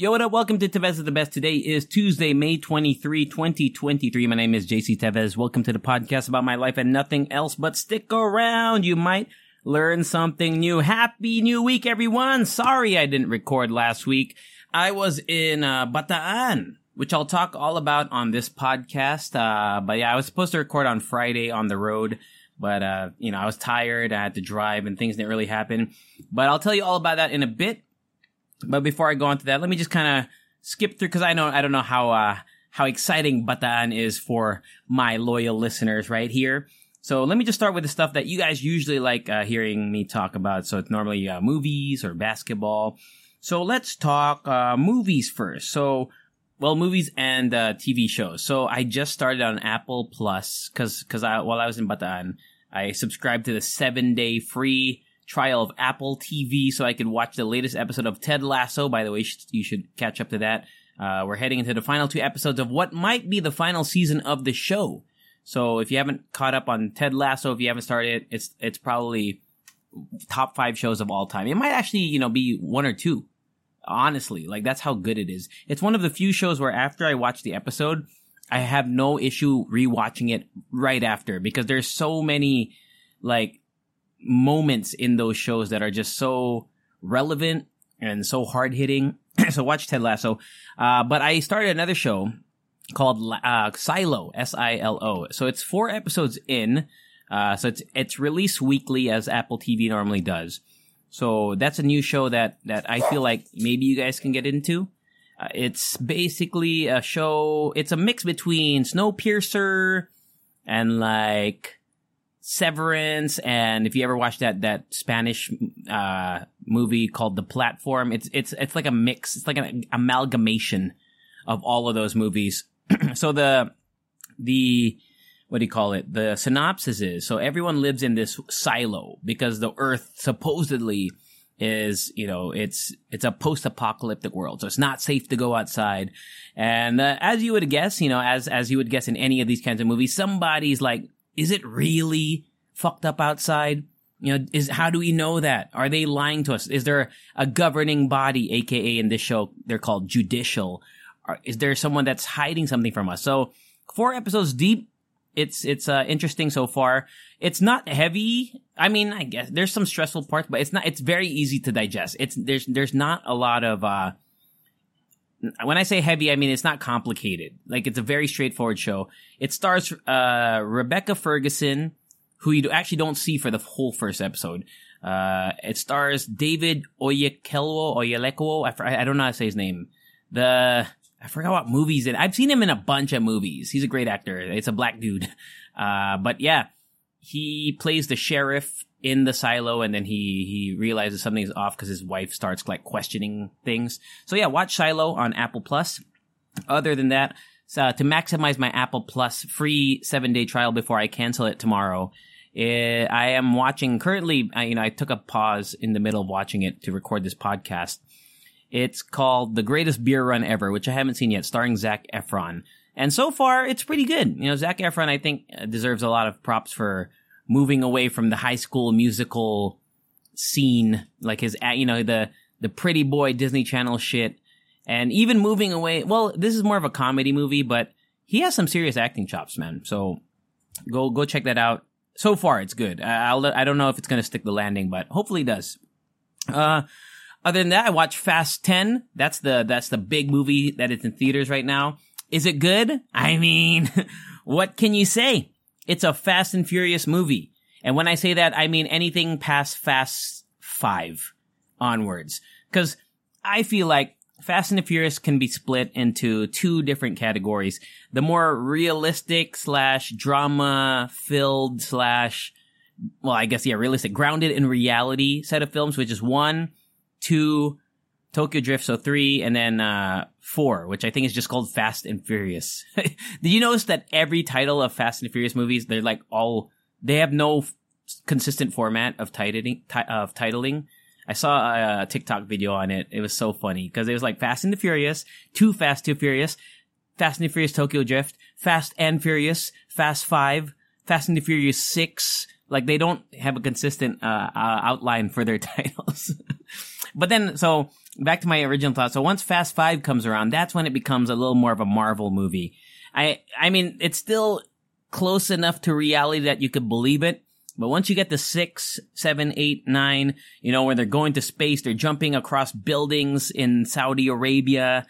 Yo, what up? Welcome to Tevez is the Best. Today is Tuesday, May 23, 2023. My name is JC Tevez. Welcome to the podcast about my life and nothing else, but stick around. You might learn something new. Happy new week, everyone. Sorry I didn't record last week. I was in uh, Bataan, which I'll talk all about on this podcast. Uh, but yeah, I was supposed to record on Friday on the road, but uh, you know, I was tired. I had to drive and things didn't really happen. But I'll tell you all about that in a bit. But before I go on to that, let me just kind of skip through because I know I don't know how uh, how exciting Bataan is for my loyal listeners right here. So let me just start with the stuff that you guys usually like uh, hearing me talk about. So it's normally uh, movies or basketball. So let's talk uh, movies first. So well, movies and uh, TV shows. So I just started on Apple Plus because because I, while I was in Bataan, I subscribed to the seven day free trial of Apple TV so I could watch the latest episode of Ted Lasso. By the way, you should, catch up to that. Uh, we're heading into the final two episodes of what might be the final season of the show. So if you haven't caught up on Ted Lasso, if you haven't started, it's it's probably top five shows of all time. It might actually, you know, be one or two. Honestly, like that's how good it is. It's one of the few shows where after I watch the episode, I have no issue rewatching it right after because there's so many like moments in those shows that are just so relevant and so hard hitting. so watch Ted Lasso. Uh, but I started another show called uh, Silo, S-I-L-O. So it's four episodes in. Uh, so it's it's released weekly as Apple TV normally does. So that's a new show that that I feel like maybe you guys can get into. Uh, it's basically a show. It's a mix between Snowpiercer and like Severance, and if you ever watched that that Spanish uh, movie called The Platform, it's it's it's like a mix. It's like an amalgamation of all of those movies. so the the what do you call it? The synopsis is so everyone lives in this silo because the Earth supposedly is you know it's it's a post-apocalyptic world so it's not safe to go outside and uh, as you would guess you know as as you would guess in any of these kinds of movies somebody's like is it really fucked up outside you know is how do we know that are they lying to us is there a governing body aka in this show they're called judicial is there someone that's hiding something from us so four episodes deep it's it's uh, interesting so far. It's not heavy. I mean, I guess there's some stressful parts, but it's not. It's very easy to digest. It's there's there's not a lot of. uh when I say heavy, I mean it's not complicated. Like it's a very straightforward show. It stars uh, Rebecca Ferguson, who you actually don't see for the whole first episode. Uh, it stars David Oyekelwo Oyelekwo. I, I don't know how to say his name. The I forgot what movies it. I've seen him in a bunch of movies. He's a great actor. It's a black dude. Uh, but yeah, he plays the sheriff in the silo and then he, he realizes something's off because his wife starts like questioning things. So yeah, watch Silo on Apple Plus. Other than that, so to maximize my Apple Plus free seven day trial before I cancel it tomorrow, eh, I am watching currently, I, you know, I took a pause in the middle of watching it to record this podcast. It's called The Greatest Beer Run Ever, which I haven't seen yet, starring Zac Efron. And so far, it's pretty good. You know, Zac Efron, I think, uh, deserves a lot of props for moving away from the high school musical scene, like his, you know, the, the pretty boy Disney Channel shit. And even moving away, well, this is more of a comedy movie, but he has some serious acting chops, man. So go, go check that out. So far, it's good. I'll, I don't know if it's going to stick the landing, but hopefully it does. Uh, other than that, I watched Fast 10. That's the, that's the big movie that is in theaters right now. Is it good? I mean, what can you say? It's a Fast and Furious movie. And when I say that, I mean anything past Fast 5 onwards. Cause I feel like Fast and the Furious can be split into two different categories. The more realistic slash drama filled slash, well, I guess, yeah, realistic, grounded in reality set of films, which is one, two, Tokyo Drift, so three, and then uh, four, which I think is just called Fast and Furious. Did you notice that every title of Fast and Furious movies, they're like all they have no f- consistent format of titling ti- of titling. I saw a TikTok video on it. It was so funny because it was like Fast and the Furious, Too Fast, Too Furious, Fast and the Furious Tokyo Drift, Fast and Furious, Fast Five, Fast and the Furious Six. Like they don't have a consistent uh, uh, outline for their titles. But then, so back to my original thought. So once Fast Five comes around, that's when it becomes a little more of a Marvel movie. I, I mean, it's still close enough to reality that you could believe it. But once you get to six, seven, eight, nine, you know, where they're going to space, they're jumping across buildings in Saudi Arabia.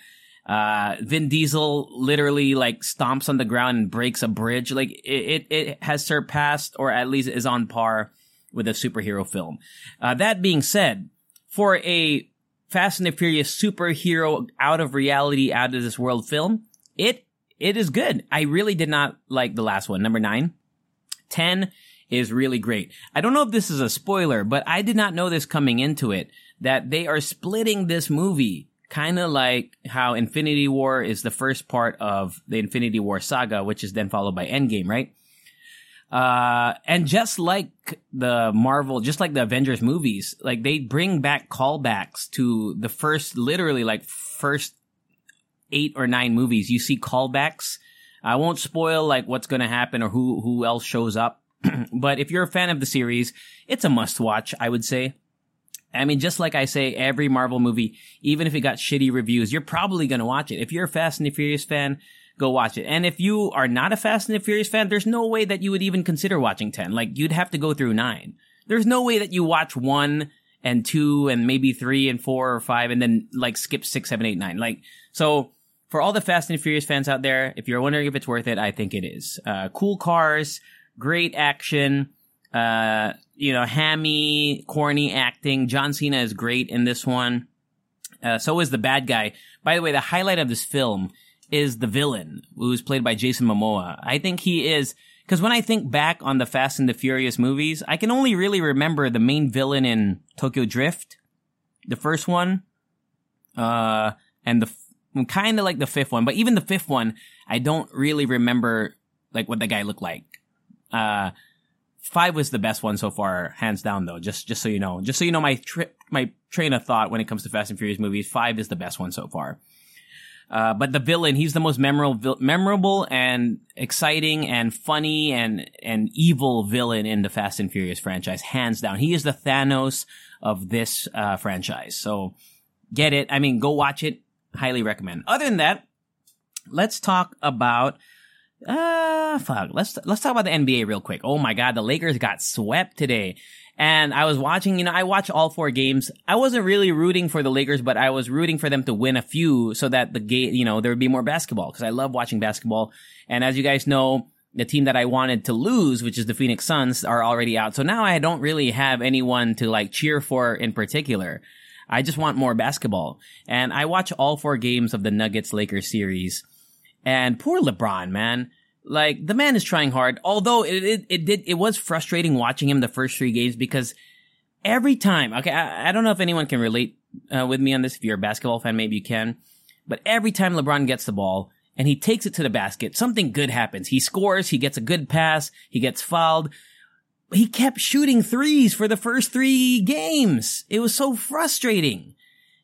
Uh, Vin Diesel literally like stomps on the ground and breaks a bridge. Like it, it, it has surpassed or at least is on par with a superhero film. Uh, that being said, for a Fast and Furious superhero out of reality, out of this world film, it it is good. I really did not like the last one, number nine. Ten is really great. I don't know if this is a spoiler, but I did not know this coming into it that they are splitting this movie kind of like how Infinity War is the first part of the Infinity War saga, which is then followed by Endgame, right? Uh, and just like the Marvel, just like the Avengers movies, like they bring back callbacks to the first, literally like first eight or nine movies. You see callbacks. I won't spoil like what's going to happen or who, who else shows up. but if you're a fan of the series, it's a must watch, I would say. I mean, just like I say, every Marvel movie, even if it got shitty reviews, you're probably going to watch it. If you're a Fast and the Furious fan, go watch it. And if you are not a Fast and the Furious fan, there's no way that you would even consider watching 10. Like, you'd have to go through nine. There's no way that you watch one and two and maybe three and four or five and then like skip six, seven, eight, nine. Like, so for all the Fast and Furious fans out there, if you're wondering if it's worth it, I think it is. Uh, cool cars, great action, uh, you know, hammy, corny acting. John Cena is great in this one. Uh, so is the bad guy. By the way, the highlight of this film is the villain, who's played by Jason Momoa. I think he is, because when I think back on the Fast and the Furious movies, I can only really remember the main villain in Tokyo Drift, the first one, uh, and the kind of like the fifth one, but even the fifth one, I don't really remember like what the guy looked like. Uh, five was the best one so far, hands down though. Just, just so you know, just so you know my tri- my train of thought when it comes to Fast and Furious movies, five is the best one so far. Uh, but the villain, he's the most memorable, memorable and exciting and funny and, and evil villain in the Fast and Furious franchise, hands down. He is the Thanos of this, uh, franchise. So get it. I mean, go watch it. Highly recommend. Other than that, let's talk about, uh, fuck. Let's, let's talk about the NBA real quick. Oh my God. The Lakers got swept today. And I was watching, you know, I watch all four games. I wasn't really rooting for the Lakers, but I was rooting for them to win a few so that the game, you know, there would be more basketball because I love watching basketball. And as you guys know, the team that I wanted to lose, which is the Phoenix Suns, are already out. So now I don't really have anyone to like cheer for in particular. I just want more basketball. And I watch all four games of the Nuggets Lakers series. And poor LeBron, man. Like the man is trying hard. Although it, it, it did, it was frustrating watching him the first three games because every time, okay, I, I don't know if anyone can relate uh, with me on this. If you're a basketball fan, maybe you can. But every time LeBron gets the ball and he takes it to the basket, something good happens. He scores, he gets a good pass, he gets fouled. He kept shooting threes for the first three games. It was so frustrating.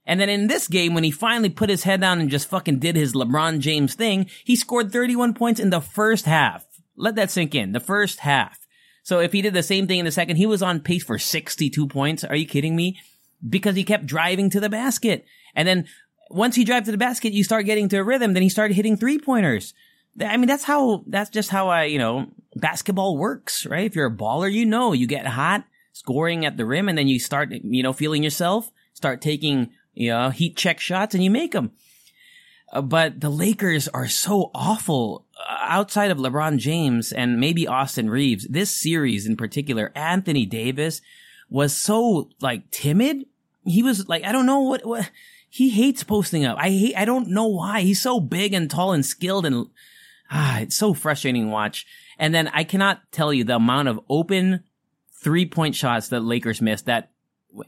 And then in this game, when he finally put his head down and just fucking did his LeBron James thing, he scored 31 points in the first half. Let that sink in. The first half. So if he did the same thing in the second, he was on pace for 62 points. Are you kidding me? Because he kept driving to the basket. And then once he drives to the basket, you start getting to a rhythm. Then he started hitting three pointers. I mean, that's how, that's just how I, you know, basketball works, right? If you're a baller, you know, you get hot scoring at the rim and then you start, you know, feeling yourself, start taking you know, heat check shots and you make them. Uh, but the Lakers are so awful uh, outside of LeBron James and maybe Austin Reaves. This series in particular, Anthony Davis was so like timid. He was like, I don't know what, what he hates posting up. I hate, I don't know why. He's so big and tall and skilled and ah, it's so frustrating to watch. And then I cannot tell you the amount of open three point shots that Lakers missed that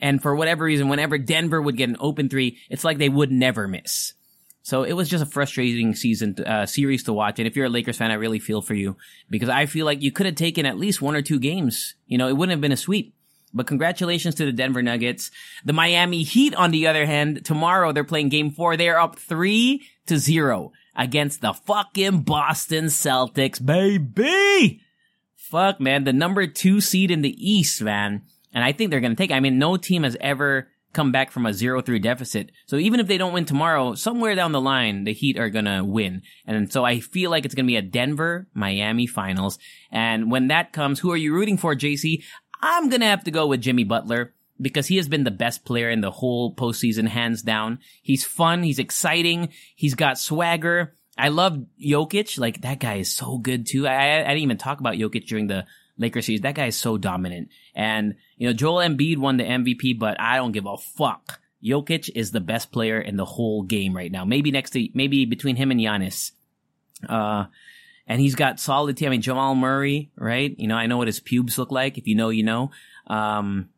and for whatever reason, whenever Denver would get an open three, it's like they would never miss. So it was just a frustrating season, uh, series to watch. And if you're a Lakers fan, I really feel for you because I feel like you could have taken at least one or two games. You know, it wouldn't have been a sweep. But congratulations to the Denver Nuggets. The Miami Heat, on the other hand, tomorrow they're playing game four. They are up three to zero against the fucking Boston Celtics, baby. Fuck, man. The number two seed in the East, man. And I think they're going to take, I mean, no team has ever come back from a 0-3 deficit. So even if they don't win tomorrow, somewhere down the line, the Heat are gonna win. And so I feel like it's gonna be a Denver, Miami finals. And when that comes, who are you rooting for, JC? I'm gonna have to go with Jimmy Butler because he has been the best player in the whole postseason, hands down. He's fun. He's exciting. He's got swagger. I love Jokic. Like that guy is so good too. I, I didn't even talk about Jokic during the Lakers series. That guy is so dominant. And, you know, Joel Embiid won the MVP, but I don't give a fuck. Jokic is the best player in the whole game right now. Maybe next to, maybe between him and Giannis. Uh, and he's got solid team. I mean, Jamal Murray, right? You know, I know what his pubes look like. If you know, you know. Um,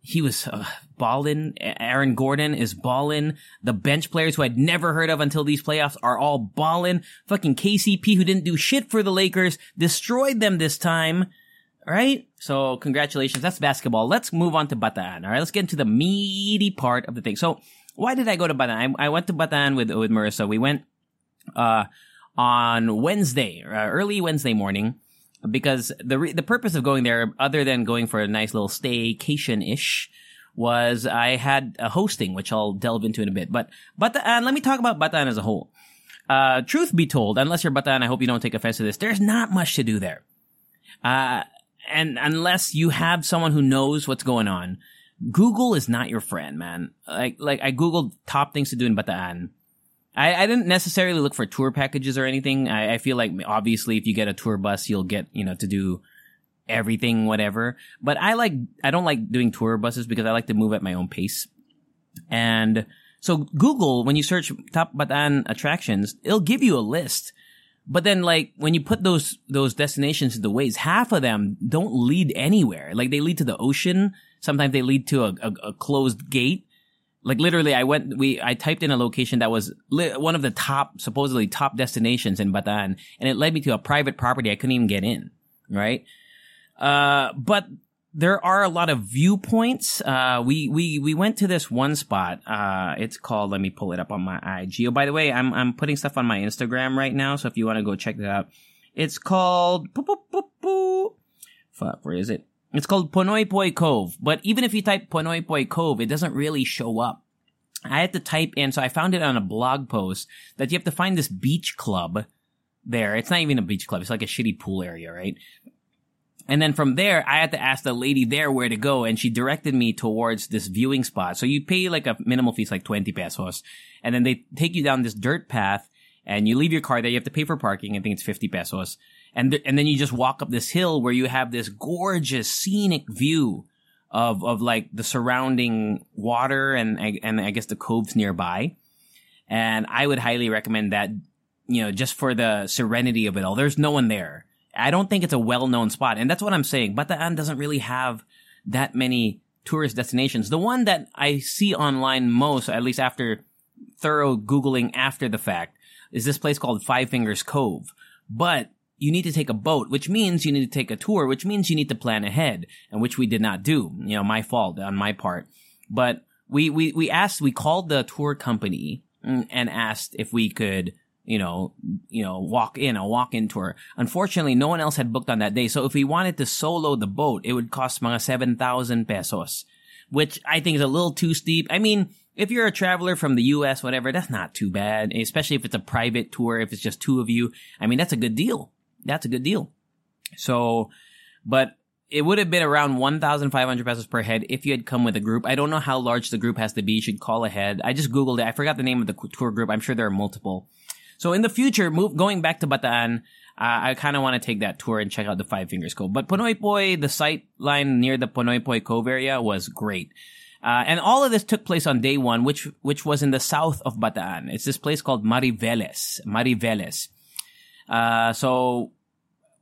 he was uh, balling. Aaron Gordon is balling. The bench players who I'd never heard of until these playoffs are all balling. Fucking KCP, who didn't do shit for the Lakers, destroyed them this time. Right? So congratulations. That's basketball. Let's move on to Bataan. All right. Let's get into the meaty part of the thing. So why did I go to Bataan? I, I went to Bataan with, with Marissa. We went, uh, on Wednesday, uh, early Wednesday morning because the re- the purpose of going there, other than going for a nice little staycation ish, was I had a hosting, which I'll delve into in a bit. But Bataan, let me talk about Bataan as a whole. Uh, truth be told, unless you're Bataan, I hope you don't take offense to this. There's not much to do there. Uh, and unless you have someone who knows what's going on, Google is not your friend, man. Like, like I googled top things to do in Bataan. I, I didn't necessarily look for tour packages or anything. I, I feel like obviously if you get a tour bus, you'll get you know to do everything, whatever. But I like I don't like doing tour buses because I like to move at my own pace. And so Google, when you search top Bataan attractions, it'll give you a list. But then like when you put those those destinations into Waze, half of them don't lead anywhere. Like they lead to the ocean. Sometimes they lead to a, a, a closed gate. Like literally, I went. We I typed in a location that was li- one of the top, supposedly top destinations in Bataan, and it led me to a private property I couldn't even get in. Right. Uh, but there are a lot of viewpoints. Uh, we, we, we went to this one spot. Uh, it's called, let me pull it up on my IG. Oh, by the way, I'm, I'm putting stuff on my Instagram right now. So if you want to go check that out, it's called, fuck, where is it? It's called Ponoypoy Cove. But even if you type Ponoypoy Cove, it doesn't really show up. I had to type in, so I found it on a blog post that you have to find this beach club there. It's not even a beach club. It's like a shitty pool area, right? And then from there, I had to ask the lady there where to go, and she directed me towards this viewing spot. So you pay like a minimal fees, like 20 pesos, and then they take you down this dirt path, and you leave your car there. You have to pay for parking. I think it's 50 pesos. And, th- and then you just walk up this hill where you have this gorgeous scenic view of, of like the surrounding water and, and I guess the coves nearby. And I would highly recommend that, you know, just for the serenity of it all. There's no one there I don't think it's a well-known spot. And that's what I'm saying. Bataan doesn't really have that many tourist destinations. The one that I see online most, at least after thorough Googling after the fact, is this place called Five Fingers Cove. But you need to take a boat, which means you need to take a tour, which means you need to plan ahead, and which we did not do. You know, my fault on my part. But we, we, we asked, we called the tour company mm, and asked if we could you know, you know, walk in, a walk-in tour. Unfortunately, no one else had booked on that day. So if we wanted to solo the boat, it would cost mga 7,000 pesos, which I think is a little too steep. I mean, if you're a traveler from the US, whatever, that's not too bad, especially if it's a private tour, if it's just two of you. I mean, that's a good deal. That's a good deal. So, but it would have been around 1,500 pesos per head if you had come with a group. I don't know how large the group has to be. You should call ahead. I just Googled it. I forgot the name of the tour group. I'm sure there are multiple. So in the future, move going back to Bataan, uh, I kind of want to take that tour and check out the Five Fingers Cove. But Ponoypoy, the sight line near the Ponoypoy Cove area was great. Uh, and all of this took place on day one, which which was in the south of Bataan. It's this place called Mariveles. Mariveles. Uh, so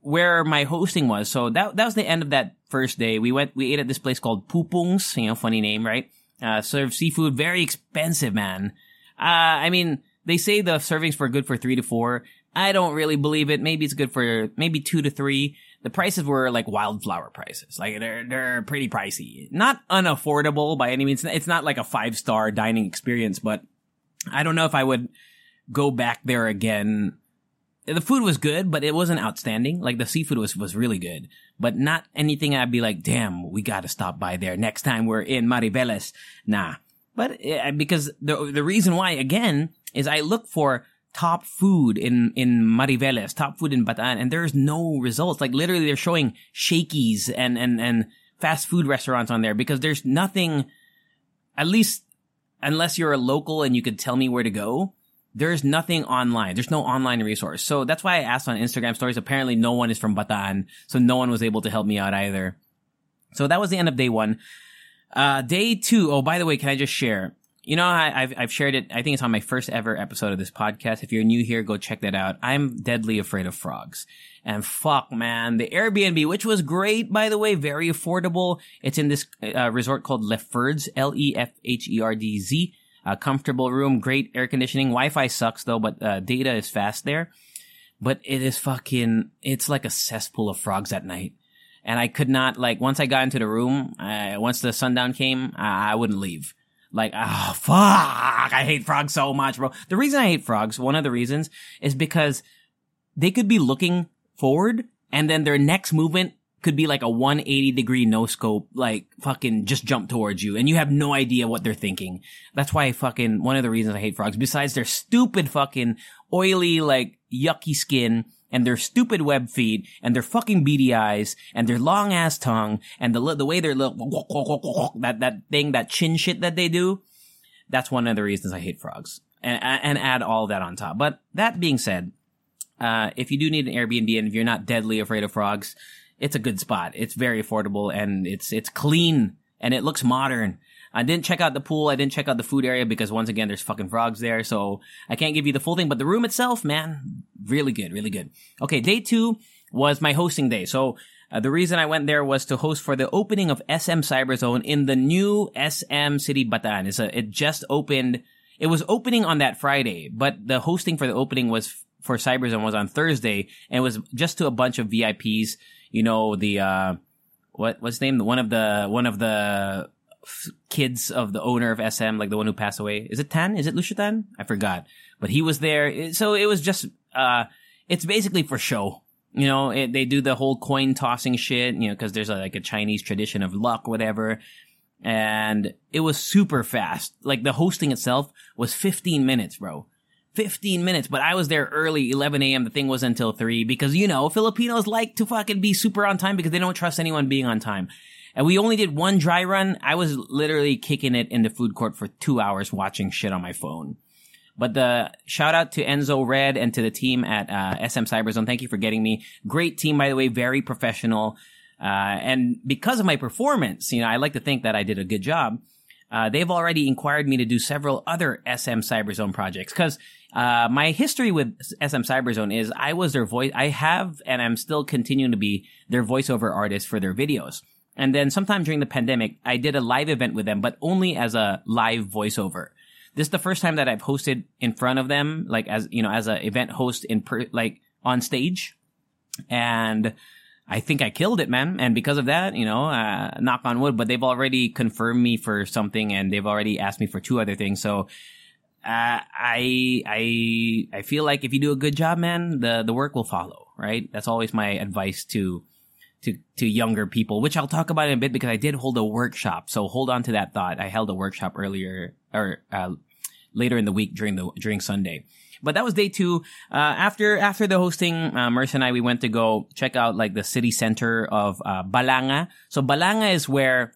where my hosting was. So that that was the end of that first day. We went we ate at this place called Pupungs, you know, funny name, right? Uh served seafood, very expensive, man. Uh I mean, they say the servings were good for 3 to 4. I don't really believe it. Maybe it's good for maybe 2 to 3. The prices were like Wildflour prices. Like they're they're pretty pricey. Not unaffordable by any means. It's not like a five-star dining experience, but I don't know if I would go back there again the food was good, but it wasn't outstanding. Like the seafood was, was really good, but not anything I'd be like, damn, we gotta stop by there next time we're in Mariveles. Nah. But uh, because the, the reason why again is I look for top food in, in Mariveles, top food in Bataan, and there's no results. Like literally they're showing Shakey's and, and, and fast food restaurants on there because there's nothing, at least unless you're a local and you could tell me where to go, there's nothing online. There's no online resource. So that's why I asked on Instagram stories. Apparently no one is from Bataan, so no one was able to help me out either. So that was the end of day one. Uh, day two. Oh, by the way, can I just share? You know, I, have I've shared it. I think it's on my first ever episode of this podcast. If you're new here, go check that out. I'm deadly afraid of frogs. And fuck, man, the Airbnb, which was great, by the way, very affordable. It's in this uh, resort called Lefherdz, L-E-F-H-E-R-D-Z a comfortable room, great air conditioning. Wi-Fi sucks though, but uh, data is fast there. But it is fucking, it's like a cesspool of frogs at night. And I could not, like, once I got into the room, uh, once the sundown came, I, I wouldn't leave. Like, oh, fuck. I hate frogs so much, bro. The reason I hate frogs, one of the reasons, is because they could be looking forward and then their next movement could be like a 180 degree no scope, like fucking just jump towards you and you have no idea what they're thinking. That's why I fucking, one of the reasons I hate frogs, besides their stupid fucking oily, like yucky skin and their stupid web feet and their fucking beady eyes and their long ass tongue and the, the way they're little, that, that thing, that chin shit that they do. That's one of the reasons I hate frogs and, and add all that on top. But that being said, uh, if you do need an Airbnb and if you're not deadly afraid of frogs, it's a good spot. It's very affordable and it's it's clean and it looks modern. I didn't check out the pool. I didn't check out the food area because once again, there's fucking frogs there. So I can't give you the full thing, but the room itself, man, really good, really good. Okay. Day two was my hosting day. So uh, the reason I went there was to host for the opening of SM Cyberzone in the new SM City Bataan. It's a, it just opened. It was opening on that Friday, but the hosting for the opening was for Cyberzone was on Thursday and it was just to a bunch of VIPs you know the uh, what what's his name? One of the one of the kids of the owner of SM, like the one who passed away. Is it Tan? Is it Lucio Tan? I forgot. But he was there. So it was just, uh, it's basically for show. You know, it, they do the whole coin tossing shit, you know, cause there's a, like a Chinese tradition of luck, whatever. And it was super fast. Like the hosting itself was 15 minutes, bro. 15 minutes, but I was there early, 11 a.m. The thing was until 3 because, you know, Filipinos like to fucking be super on time because they don't trust anyone being on time. And we only did one dry run. I was literally kicking it in the food court for two hours watching shit on my phone. But the shout out to Enzo Red and to the team at uh, SM Cyberzone. Thank you for getting me. Great team, by the way, very professional. Uh, and because of my performance, you know, I like to think that I did a good job. Uh, they've already inquired me to do several other SM Cyberzone projects because uh, my history with SM Cyberzone is I was their voice. I have and I'm still continuing to be their voiceover artist for their videos. And then sometime during the pandemic, I did a live event with them, but only as a live voiceover. This is the first time that I've hosted in front of them, like as you know, as an event host in per, like on stage, and I think I killed it, man. And because of that, you know, uh, knock on wood, but they've already confirmed me for something, and they've already asked me for two other things. So uh, I I I feel like if you do a good job, man, the the work will follow. Right? That's always my advice to to to younger people, which I'll talk about in a bit because I did hold a workshop. So hold on to that thought. I held a workshop earlier or uh, later in the week during the during Sunday. But that was day two. Uh, after after the hosting, uh, Merce and I we went to go check out like the city center of uh, Balanga. So Balanga is where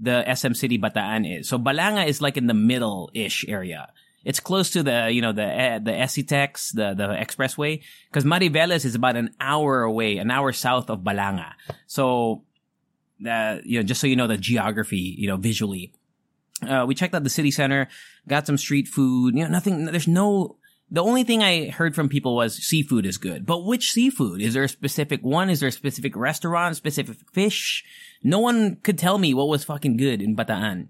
the SM City Bataan is. So Balanga is like in the middle ish area. It's close to the, you know, the, uh, the SCTEX, the, the expressway. Cause Mariveles is about an hour away, an hour south of Balanga. So, uh, you know, just so you know the geography, you know, visually. Uh, we checked out the city center, got some street food, you know, nothing, there's no, the only thing I heard from people was seafood is good. But which seafood? Is there a specific one? Is there a specific restaurant, specific fish? No one could tell me what was fucking good in Bataan.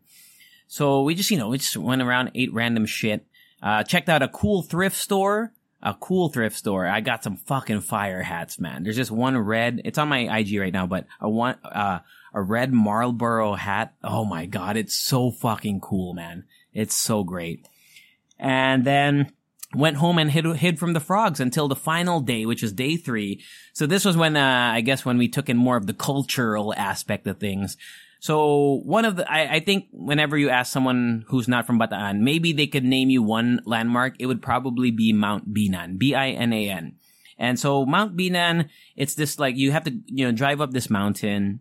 So we just, you know, we just went around, ate random shit. Uh, checked out a cool thrift store. A cool thrift store. I got some fucking fire hats, man. There's just one red. It's on my IG right now, but a one, uh, a red Marlboro hat. Oh my god, it's so fucking cool, man. It's so great. And then went home and hid, hid from the frogs until the final day, which is day three. So this was when, uh, I guess when we took in more of the cultural aspect of things. So one of the, I, I, think whenever you ask someone who's not from Bataan, maybe they could name you one landmark. It would probably be Mount Binan, B-I-N-A-N. And so Mount Binan, it's this like, you have to, you know, drive up this mountain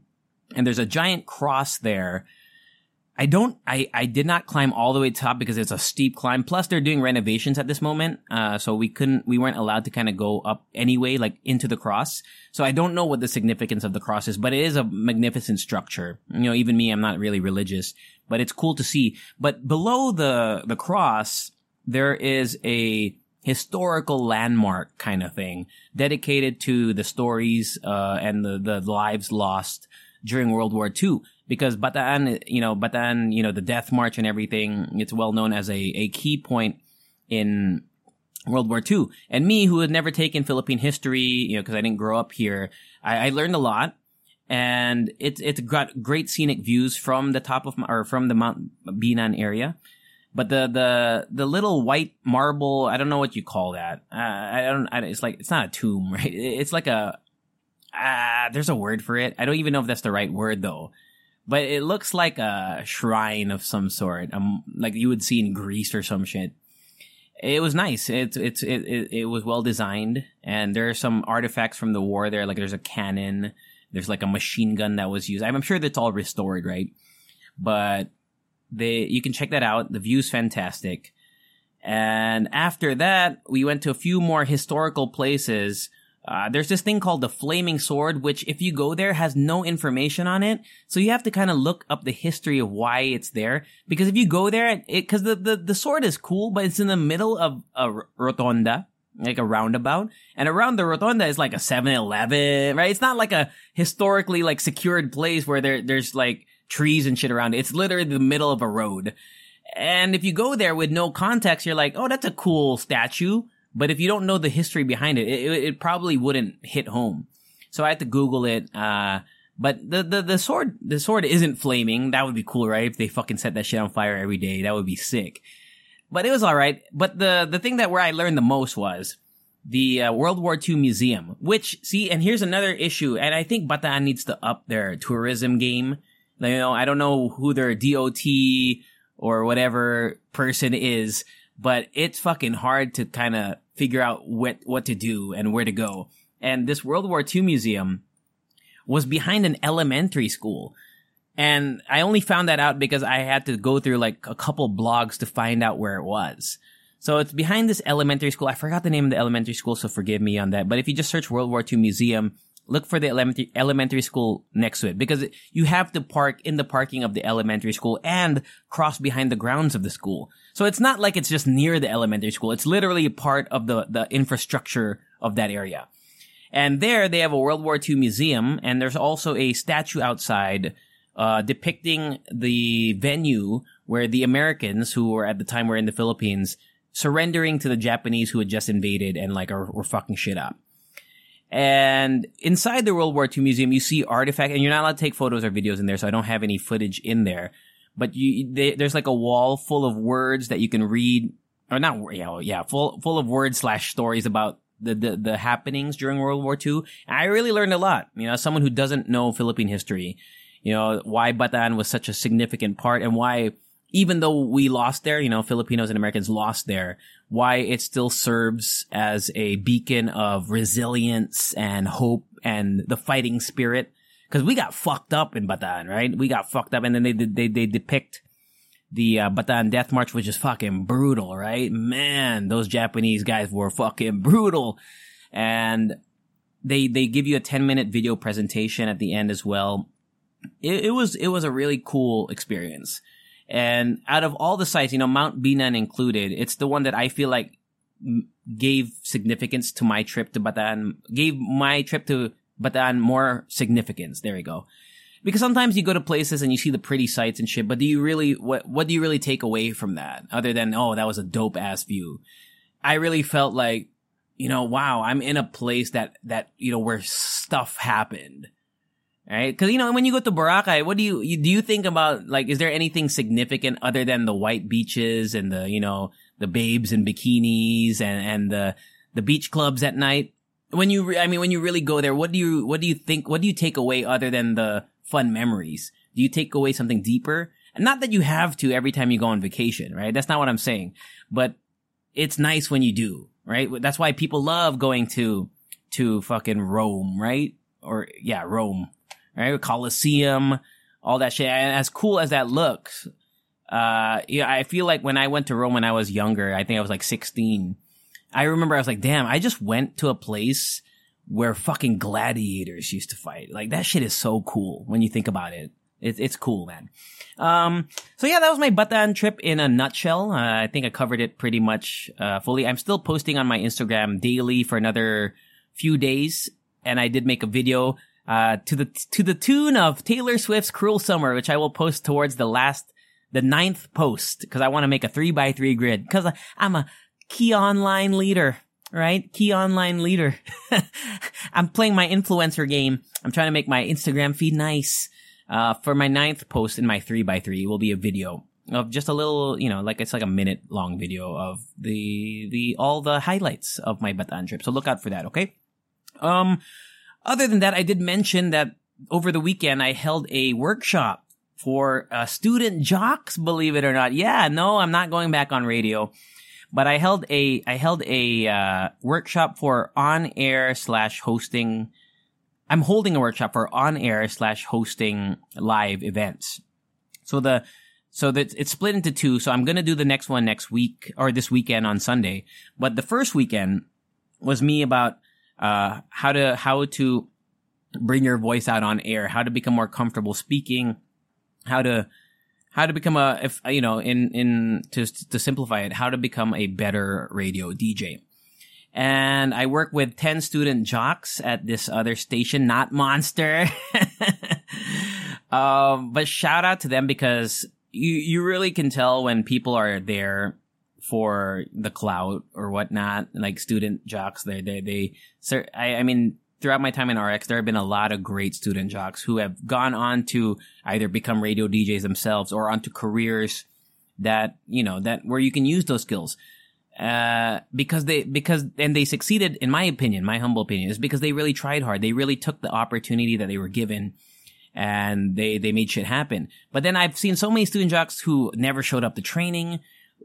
and there's a giant cross there I don't, I, I did not climb all the way top because it's a steep climb. Plus they're doing renovations at this moment. Uh, so we couldn't, we weren't allowed to kind of go up anyway, like into the cross. So I don't know what the significance of the cross is, but it is a magnificent structure. You know, even me, I'm not really religious, but it's cool to see. But below the, the cross, there is a historical landmark kind of thing dedicated to the stories, uh, and the, the lives lost during World War II because Bataan, you know, Bataan, you know, the Death March and everything, it's well known as a, a key point in World War II. And me, who had never taken Philippine history, you know, because I didn't grow up here, I, I learned a lot. And it's it's got great scenic views from the top of or from the Mount Binan area. But the the the little white marble, I don't know what you call that. Uh, I don't. I, it's like it's not a tomb, right? It's like a. Uh, there's a word for it. I don't even know if that's the right word though but it looks like a shrine of some sort, um, like you would see in Greece or some shit. It was nice. It's it's it, it, it was well designed, and there are some artifacts from the war there. Like there's a cannon, there's like a machine gun that was used. I'm sure that's all restored, right? But they you can check that out. The view's fantastic. And after that, we went to a few more historical places uh, there's this thing called the Flaming Sword, which if you go there has no information on it. So you have to kind of look up the history of why it's there. Because if you go there, it, cause the, the, the sword is cool, but it's in the middle of a rotonda, like a roundabout. And around the rotonda is like a 7-Eleven, right? It's not like a historically like secured place where there, there's like trees and shit around it. It's literally the middle of a road. And if you go there with no context, you're like, oh, that's a cool statue but if you don't know the history behind it, it, it probably wouldn't hit home. So I had to Google it. Uh, but the, the, the sword, the sword isn't flaming. That would be cool, right? If they fucking set that shit on fire every day, that would be sick. But it was alright. But the, the thing that where I learned the most was the uh, World War II museum, which, see, and here's another issue, and I think Bataan needs to up their tourism game. You know, I don't know who their DOT or whatever person is, but it's fucking hard to kind of figure out what, what to do and where to go. And this World War II museum was behind an elementary school. And I only found that out because I had to go through like a couple blogs to find out where it was. So it's behind this elementary school. I forgot the name of the elementary school, so forgive me on that. But if you just search World War II museum, look for the elementary, elementary school next to it because you have to park in the parking of the elementary school and cross behind the grounds of the school. So it's not like it's just near the elementary school. It's literally part of the, the infrastructure of that area. And there they have a World War II museum and there's also a statue outside uh, depicting the venue where the Americans who were at the time were in the Philippines surrendering to the Japanese who had just invaded and like are, were fucking shit up. And inside the World War II museum, you see artifact, and you're not allowed to take photos or videos in there, so I don't have any footage in there. But you, they, there's like a wall full of words that you can read, or not, yeah, yeah, full, full of words slash stories about the, the, the happenings during World War II. I really learned a lot. You know, someone who doesn't know Philippine history, you know, why Bataan was such a significant part and why even though we lost there, you know, Filipinos and Americans lost there, why it still serves as a beacon of resilience and hope and the fighting spirit. Cause we got fucked up in Bataan, right? We got fucked up and then they, they, they depict the uh, Bataan Death March, which is fucking brutal, right? Man, those Japanese guys were fucking brutal. And they, they give you a 10 minute video presentation at the end as well. It, it was, it was a really cool experience. And out of all the sites, you know, Mount Binan included, it's the one that I feel like gave significance to my trip to Bataan, gave my trip to Bataan more significance. There we go. Because sometimes you go to places and you see the pretty sights and shit, but do you really, what, what do you really take away from that? Other than, oh, that was a dope ass view. I really felt like, you know, wow, I'm in a place that, that, you know, where stuff happened. Right? Cause, you know, when you go to Boracay, what do you, you, do you think about, like, is there anything significant other than the white beaches and the, you know, the babes in bikinis and, and the, the beach clubs at night? When you, re- I mean, when you really go there, what do you, what do you think, what do you take away other than the fun memories? Do you take away something deeper? And not that you have to every time you go on vacation, right? That's not what I'm saying. But it's nice when you do, right? That's why people love going to, to fucking Rome, right? Or, yeah, Rome, right? Colosseum, all that shit. And as cool as that looks, uh, yeah, I feel like when I went to Rome when I was younger, I think I was like 16. I remember I was like, damn, I just went to a place where fucking gladiators used to fight. Like that shit is so cool when you think about it. It, it's cool, man. Um, so yeah, that was my Bataan trip in a nutshell. Uh, I think I covered it pretty much, uh, fully. I'm still posting on my Instagram daily for another few days. And I did make a video, uh, to the, to the tune of Taylor Swift's Cruel Summer, which I will post towards the last, the ninth post, cause I want to make a three by three grid, cause I'm a key online leader right? Key online leader. I'm playing my influencer game. I'm trying to make my Instagram feed nice. Uh, for my ninth post in my three by three will be a video of just a little, you know, like it's like a minute long video of the, the, all the highlights of my Bataan trip. So look out for that, okay? Um, other than that, I did mention that over the weekend I held a workshop for uh, student jocks, believe it or not. Yeah, no, I'm not going back on radio but I held a I held a uh, workshop for on air slash hosting. I'm holding a workshop for on air slash hosting live events. So the so that it's split into two. So I'm gonna do the next one next week or this weekend on Sunday. But the first weekend was me about uh, how to how to bring your voice out on air, how to become more comfortable speaking, how to how to become a if you know in in to to simplify it how to become a better radio dj and i work with 10 student jocks at this other station not monster. Um but shout out to them because you you really can tell when people are there for the clout or whatnot like student jocks they they they I, I mean throughout my time in RX, there have been a lot of great student jocks who have gone on to either become radio DJs themselves or onto careers that, you know, that where you can use those skills. Uh, because they, because, and they succeeded, in my opinion, my humble opinion, is because they really tried hard. They really took the opportunity that they were given and they, they made shit happen. But then I've seen so many student jocks who never showed up to training,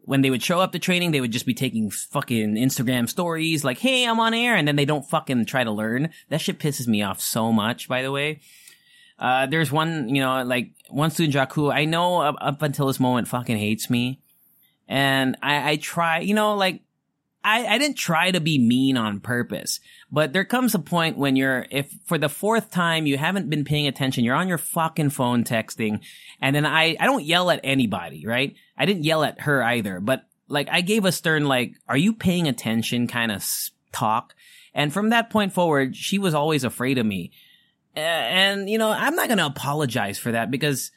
when they would show up to training, they would just be taking fucking Instagram stories like, Hey, I'm on air. And then they don't fucking try to learn. That shit pisses me off so much, by the way. Uh, there's one, you know, like one student, Jaku, I know up, up until this moment fucking hates me. And I, I try, you know, like, I, I didn't try to be mean on purpose, but there comes a point when you're, if for the fourth time you haven't been paying attention, you're on your fucking phone texting, and then I, I don't yell at anybody, right? I didn't yell at her either, but like I gave a stern, like, are you paying attention kind of talk? And from that point forward, she was always afraid of me. And, you know, I'm not going to apologize for that because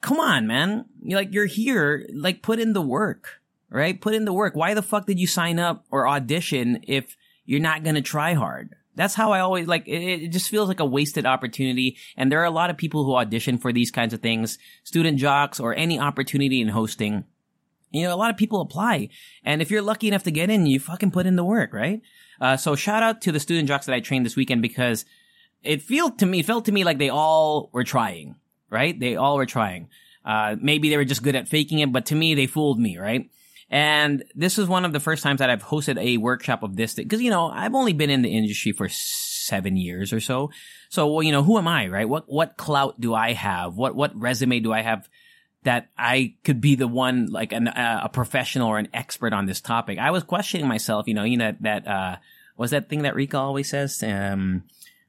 come on, man. You're like, you're here, like put in the work right? Put in the work. Why the fuck did you sign up or audition if you're not going to try hard? That's how I always like it, it just feels like a wasted opportunity. And there are a lot of people who audition for these kinds of things, student jocks or any opportunity in hosting. You know, a lot of people apply. And if you're lucky enough to get in, you fucking put in the work, right? Uh, so shout out to the student jocks that I trained this weekend because it felt to me, felt to me like they all were trying, right? They all were trying. Uh, maybe they were just good at faking it, but to me, they fooled me, right? And this was one of the first times that I've hosted a workshop of this because, you know, I've only been in the industry for seven years or so. So, well, you know, who am I, right? What, what clout do I have? What, what resume do I have that I could be the one, like an, uh, a professional or an expert on this topic? I was questioning myself, you know, you know, that, that, uh, was that thing that Rika always says? Um,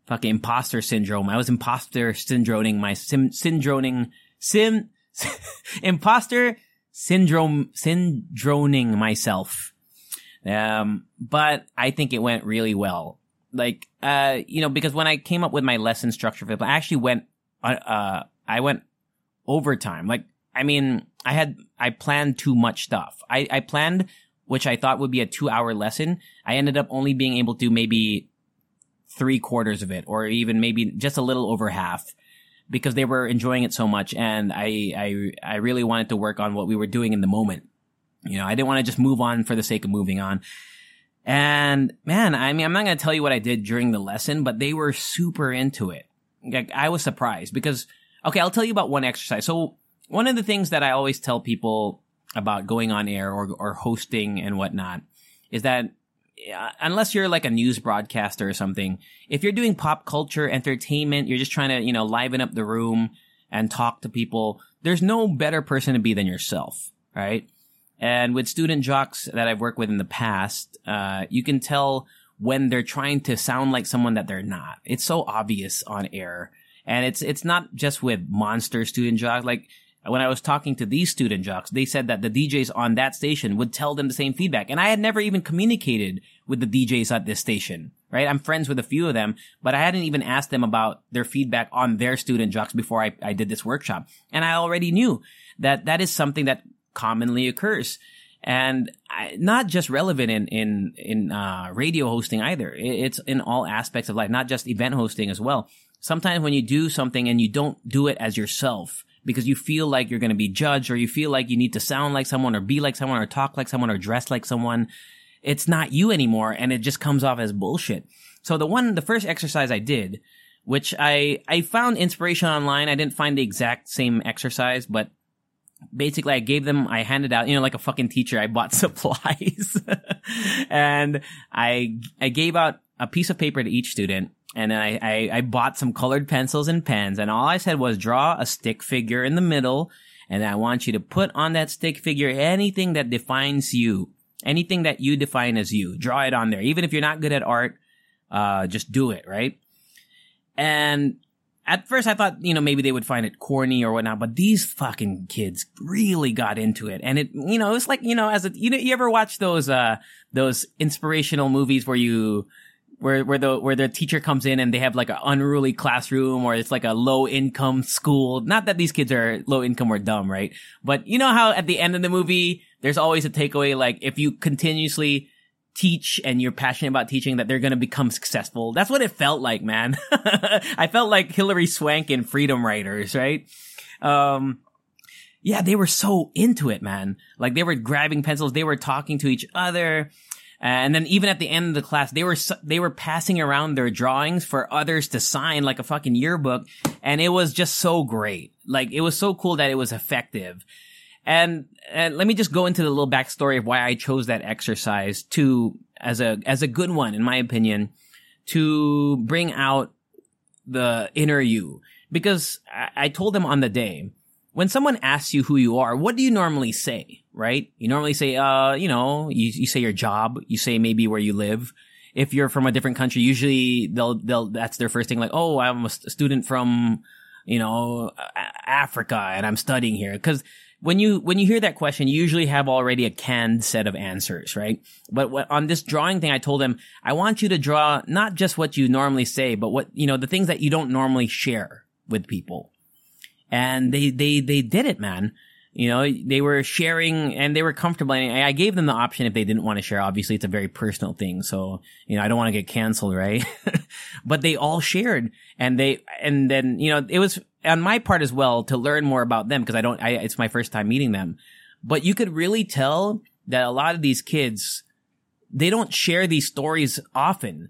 fucking imposter syndrome. I was imposter syndroming my sim, syndroming, sim, imposter syndrome, syndroning myself. Um, but I think it went really well. Like, uh, you know, because when I came up with my lesson structure for it, I actually went, uh, uh, I went overtime. Like, I mean, I had, I planned too much stuff. I, I planned, which I thought would be a two hour lesson. I ended up only being able to maybe three quarters of it, or even maybe just a little over half because they were enjoying it so much. And I, I, I really wanted to work on what we were doing in the moment. You know, I didn't want to just move on for the sake of moving on. And man, I mean, I'm not going to tell you what I did during the lesson, but they were super into it. Like, I was surprised because, okay, I'll tell you about one exercise. So one of the things that I always tell people about going on air or, or hosting and whatnot is that unless you're like a news broadcaster or something, if you're doing pop culture entertainment, you're just trying to, you know, liven up the room and talk to people. There's no better person to be than yourself, right? And with student jocks that I've worked with in the past, uh, you can tell when they're trying to sound like someone that they're not. It's so obvious on air. And it's, it's not just with monster student jocks. Like when I was talking to these student jocks, they said that the DJs on that station would tell them the same feedback. And I had never even communicated with the DJs at this station, right? I'm friends with a few of them, but I hadn't even asked them about their feedback on their student jocks before I, I did this workshop. And I already knew that that is something that commonly occurs and not just relevant in in in uh, radio hosting either. It's in all aspects of life, not just event hosting as well. Sometimes when you do something and you don't do it as yourself because you feel like you're going to be judged, or you feel like you need to sound like someone, or be like someone, or talk like someone, or dress like someone, it's not you anymore, and it just comes off as bullshit. So the one, the first exercise I did, which I I found inspiration online. I didn't find the exact same exercise, but basically I gave them, I handed out, you know, like a fucking teacher, I bought supplies and I, I gave out a piece of paper to each student and I, I, I bought some colored pencils and pens and all I said was draw a stick figure in the middle and I want you to put on that stick figure anything that defines you, anything that you define as you, draw it on there. Even if you're not good at art, uh, just do it, right? And at first I thought, you know, maybe they would find it corny or whatnot, but these fucking kids really got into it. And it, you know, it's like, you know, as a, you know, you ever watch those, uh, those inspirational movies where you, where, where the, where the teacher comes in and they have like an unruly classroom or it's like a low income school. Not that these kids are low income or dumb, right? But you know how at the end of the movie, there's always a takeaway, like if you continuously teach and you're passionate about teaching that they're going to become successful. That's what it felt like, man. I felt like Hilary Swank in Freedom Writers, right? Um, yeah, they were so into it, man. Like they were grabbing pencils, they were talking to each other. Uh, and then even at the end of the class, they were, they were passing around their drawings for others to sign like a fucking yearbook. And it was just so great. Like it was so cool that it was effective. And, and let me just go into the little backstory of why I chose that exercise to, as a, as a good one, in my opinion, to bring out the inner you. Because I, I told them on the day, when someone asks you who you are, what do you normally say? Right? You normally say, uh, you know, you, you say your job, you say maybe where you live. If you're from a different country, usually they'll, they'll, that's their first thing, like, oh, I'm a student from, you know, Africa and I'm studying here. Cause when you when you hear that question, you usually have already a canned set of answers, right? But what, on this drawing thing, I told them, I want you to draw not just what you normally say, but what you know the things that you don't normally share with people. And they they they did it, man. You know, they were sharing and they were comfortable. And I gave them the option if they didn't want to share. Obviously, it's a very personal thing. So, you know, I don't want to get canceled, right? but they all shared and they, and then, you know, it was on my part as well to learn more about them because I don't, I, it's my first time meeting them. But you could really tell that a lot of these kids, they don't share these stories often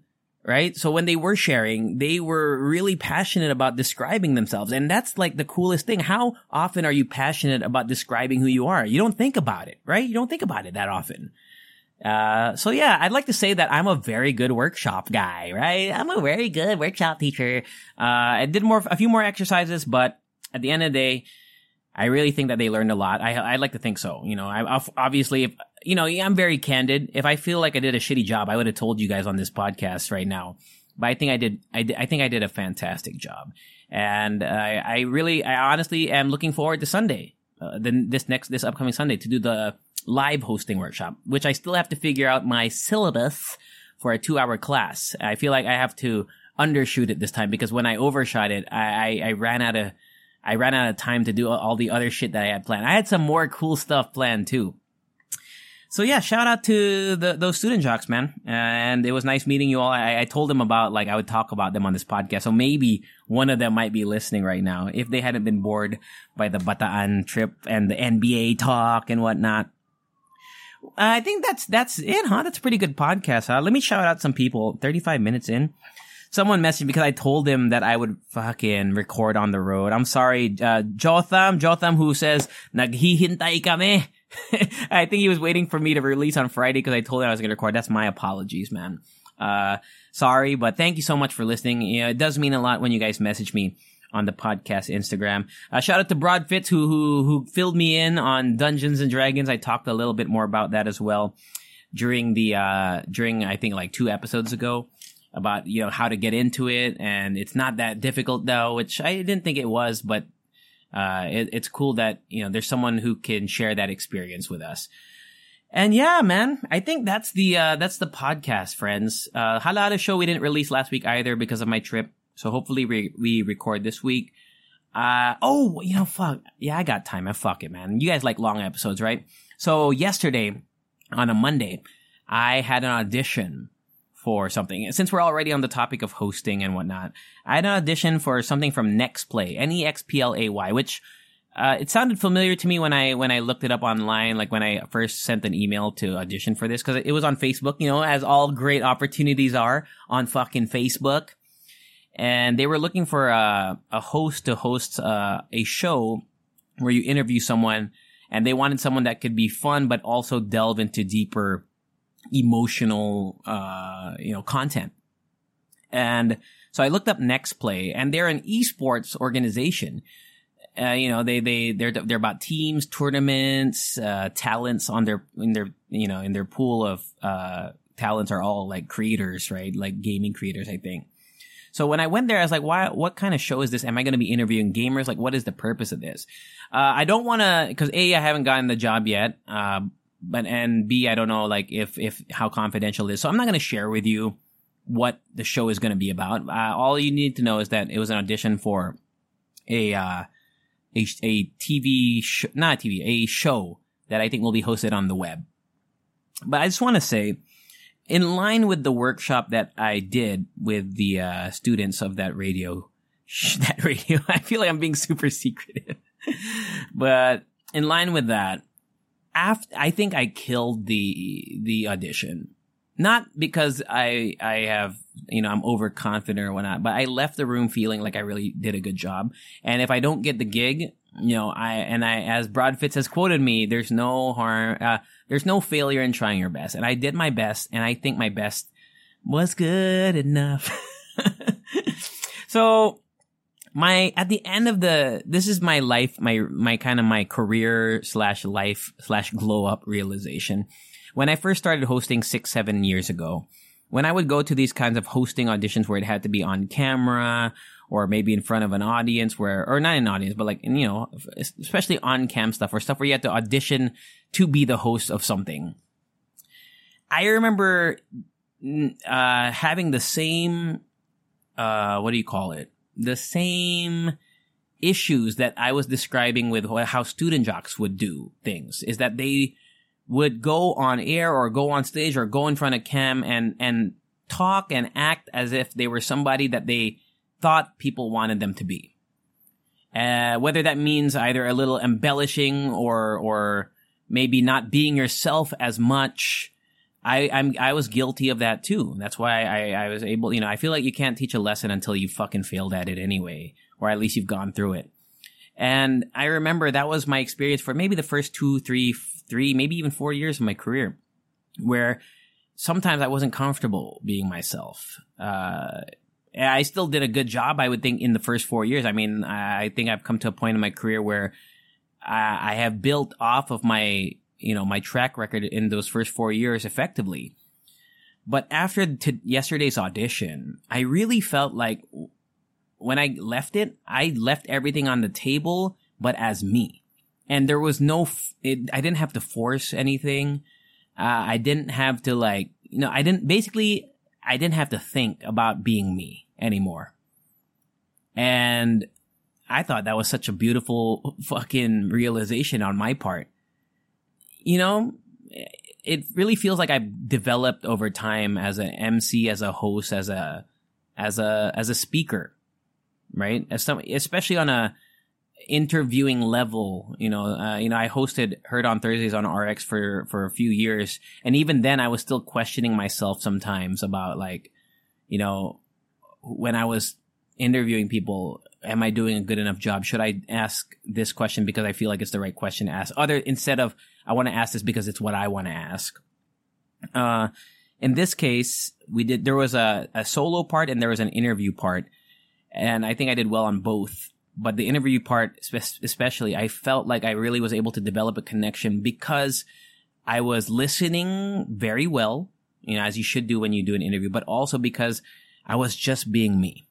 right? So when they were sharing, they were really passionate about describing themselves. And that's like the coolest thing. How often are you passionate about describing who you are? You don't think about it, right? You don't think about it that often. Uh, so yeah, I'd like to say that I'm a very good workshop guy, right? I'm a very good workshop teacher. Uh, I did more, a few more exercises, but at the end of the day, I really think that they learned a lot. I I like to think so. You know, I obviously, if, you know, I'm very candid. If I feel like I did a shitty job, I would have told you guys on this podcast right now. But I think I did. I, did, I think I did a fantastic job, and I, I really, I honestly am looking forward to Sunday. Uh, then this next this upcoming Sunday to do the live hosting workshop, which I still have to figure out my syllabus for a two hour class. I feel like I have to undershoot it this time because when I overshot it, I, I, I ran out of, I ran out of time to do all the other shit that I had planned. I had some more cool stuff planned too. So yeah, shout out to the, those student jocks, man. And it was nice meeting you all. I, I told them about, like, I would talk about them on this podcast. So maybe one of them might be listening right now if they hadn't been bored by the Bataan trip and the NBA talk and whatnot. I think that's, that's it, huh? That's a pretty good podcast, huh? Let me shout out some people. 35 minutes in. Someone messaged me because I told him that I would fucking record on the road. I'm sorry, uh, Jotham, Jotham who says, naghihintay kami. I think he was waiting for me to release on Friday because I told him I was going to record. That's my apologies, man. Uh, sorry, but thank you so much for listening. Yeah, it does mean a lot when you guys message me on the podcast Instagram. Uh, shout out to Broadfits who, who, who filled me in on Dungeons and Dragons. I talked a little bit more about that as well during the, uh, during, I think like two episodes ago about, you know, how to get into it. And it's not that difficult though, which I didn't think it was, but uh, it, it's cool that you know there's someone who can share that experience with us. And yeah, man, I think that's the uh, that's the podcast, friends. Uh, Hala Hala show we didn't release last week either because of my trip, so hopefully we we record this week. Uh oh, you know, fuck, yeah, I got time. I fuck it, man. You guys like long episodes, right? So yesterday on a Monday, I had an audition for something. Since we're already on the topic of hosting and whatnot, I had an audition for something from Nexplay, N-E-X-P-L-A-Y, which uh, it sounded familiar to me when I when I looked it up online, like when I first sent an email to audition for this, because it was on Facebook, you know, as all great opportunities are on fucking Facebook. And they were looking for a, a host to host uh, a show where you interview someone, and they wanted someone that could be fun but also delve into deeper emotional, uh, you know, content. And so I looked up Nexplay, and they're an esports organization. Uh, you know, they, they, they're, they're about teams, tournaments, uh, talents on their, in their, you know, in their pool of, uh, talents are all like creators, right? Like gaming creators, I think. So when I went there, I was like, why, what kind of show is this? Am I going to be interviewing gamers? Like, what is the purpose of this? Uh, I don't want to, cause A, I haven't gotten the job yet. Uh, but and B, I don't know like if if how confidential it is. So I'm not going to share with you what the show is going to be about. Uh, all you need to know is that it was an audition for a uh, a, a TV sh- not a TV a show that I think will be hosted on the web. But I just want to say, in line with the workshop that I did with the uh, students of that radio, that radio, I feel like I'm being super secretive. but in line with that, after I think I killed the the audition. Not because I I have you know I'm overconfident or whatnot, but I left the room feeling like I really did a good job. And if I don't get the gig, you know I and I as Broadfits has quoted me, there's no harm, uh, there's no failure in trying your best. And I did my best, and I think my best was good enough. so my at the end of the this is my life my my kind of my career slash life slash glow up realization. When i first started hosting six seven years ago when i would go to these kinds of hosting auditions where it had to be on camera or maybe in front of an audience where or not an audience but like you know especially on cam stuff or stuff where you had to audition to be the host of something. I remember uh having the same uh what do you call it the same issues that I was describing with how student jocks would do things is that they would go on air or go on stage or go in front of cam and, and talk and act as if they were somebody that they thought people wanted them to be. Uh, whether that means either a little embellishing or, or maybe not being yourself as much, I, I'm, I was guilty of that too. That's why I, I was able, you know, I feel like you can't teach a lesson until you fucking failed at it anyway, or at least you've gone through it. And I remember that was my experience for maybe the first two, three, three, maybe even four years of my career, where sometimes I wasn't comfortable being myself. Uh, I still did a good job, I would think, in the first four years. I mean, I think I've come to a point in my career where I, I have built off of my you know, my track record in those first four years effectively. But after t- yesterday's audition, I really felt like when I left it, I left everything on the table, but as me. and there was no, f- it, I didn't have to force anything. Uh, I didn't have to like, you know, I didn't, basically, I didn't have to think about being me anymore. And I thought that was such a beautiful fucking realization on my part. You know, it really feels like I've developed over time as an MC, as a host, as a, as a, as a speaker, right? As some, especially on a interviewing level, you know, uh, you know, I hosted Heard on Thursdays on RX for, for a few years. And even then I was still questioning myself sometimes about like, you know, when I was interviewing people, am I doing a good enough job? Should I ask this question because I feel like it's the right question to ask? Other instead of I want to ask this because it's what I want to ask. Uh, in this case, we did there was a, a solo part and there was an interview part, and I think I did well on both. But the interview part, especially, I felt like I really was able to develop a connection because I was listening very well, you know, as you should do when you do an interview, but also because I was just being me.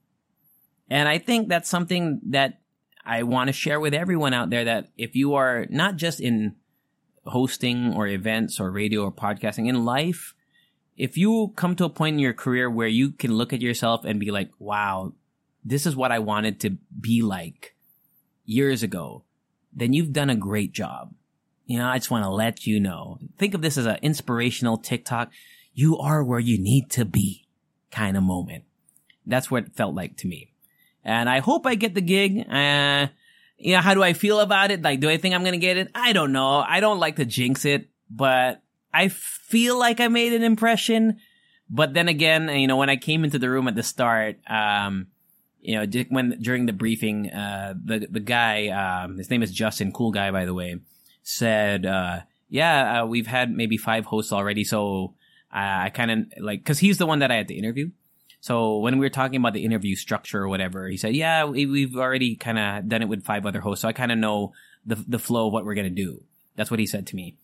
And I think that's something that I want to share with everyone out there that if you are not just in hosting or events or radio or podcasting in life, if you come to a point in your career where you can look at yourself and be like, wow, this is what I wanted to be like years ago, then you've done a great job. You know, I just want to let you know. Think of this as an inspirational TikTok. You are where you need to be kind of moment. That's what it felt like to me and I hope I get the gig. Uh, you know, how do I feel about it? Like, do I think I'm gonna get it? I don't know. I don't like to jinx it, but I feel like I made an impression. But then again, you know, when I came into the room at the start, um, you know, when during the briefing, uh, the the guy, um, his name is Justin, cool guy by the way, said, uh, "Yeah, uh, we've had maybe five hosts already, so I kind of like because he's the one that I had to interview." So when we were talking about the interview structure or whatever, he said, "Yeah, we, have already kind of done it with five other hosts, so I kind of know the the flow of what we're gonna do." That's what he said to me.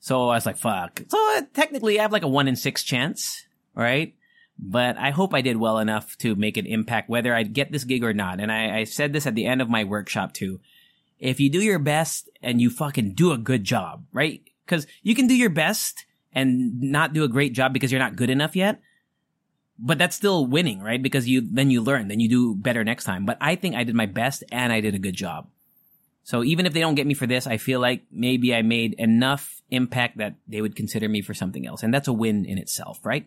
So I was like, "Fuck." So uh, technically, I have like a one in six chance, right? But I hope I did well enough to make an impact, whether I get this gig or not. And I, I said this at the end of my workshop too. If you do your best and you fucking do a good job, right? Because you can do your best and not do a great job because you're not good enough yet but that's still winning, right? Because you, then you learn, then you do better next time. But I think I did my best and I did a good job. So even if they don't get me for this, I feel like maybe I made enough impact that they would consider me for something else. And that's a win in itself, right?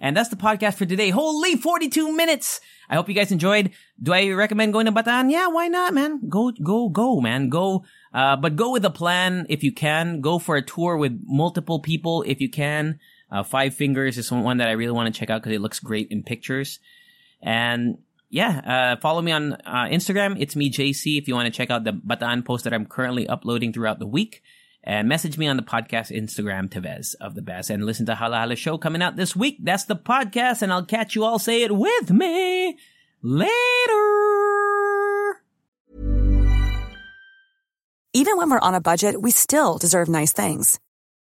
And that's the podcast for today. Holy 42 minutes. I hope you guys enjoyed. Do I recommend going to Bataan? Yeah, why not, man? Go, go, go, man. Go, uh, but go with a plan if you can. Go for a tour with multiple people if you can. Uh, Five Fingers is one that I really want to check out because it looks great in pictures. And yeah, uh, follow me on uh, Instagram. It's me, JC, if you want to check out the Bataan post that I'm currently uploading throughout the week. And message me on the podcast Instagram, Tevez of the Best, and listen to Hala Hala Show coming out this week. That's the podcast, and I'll catch you all. Say it with me later. Even when we're on a budget, we still deserve nice things.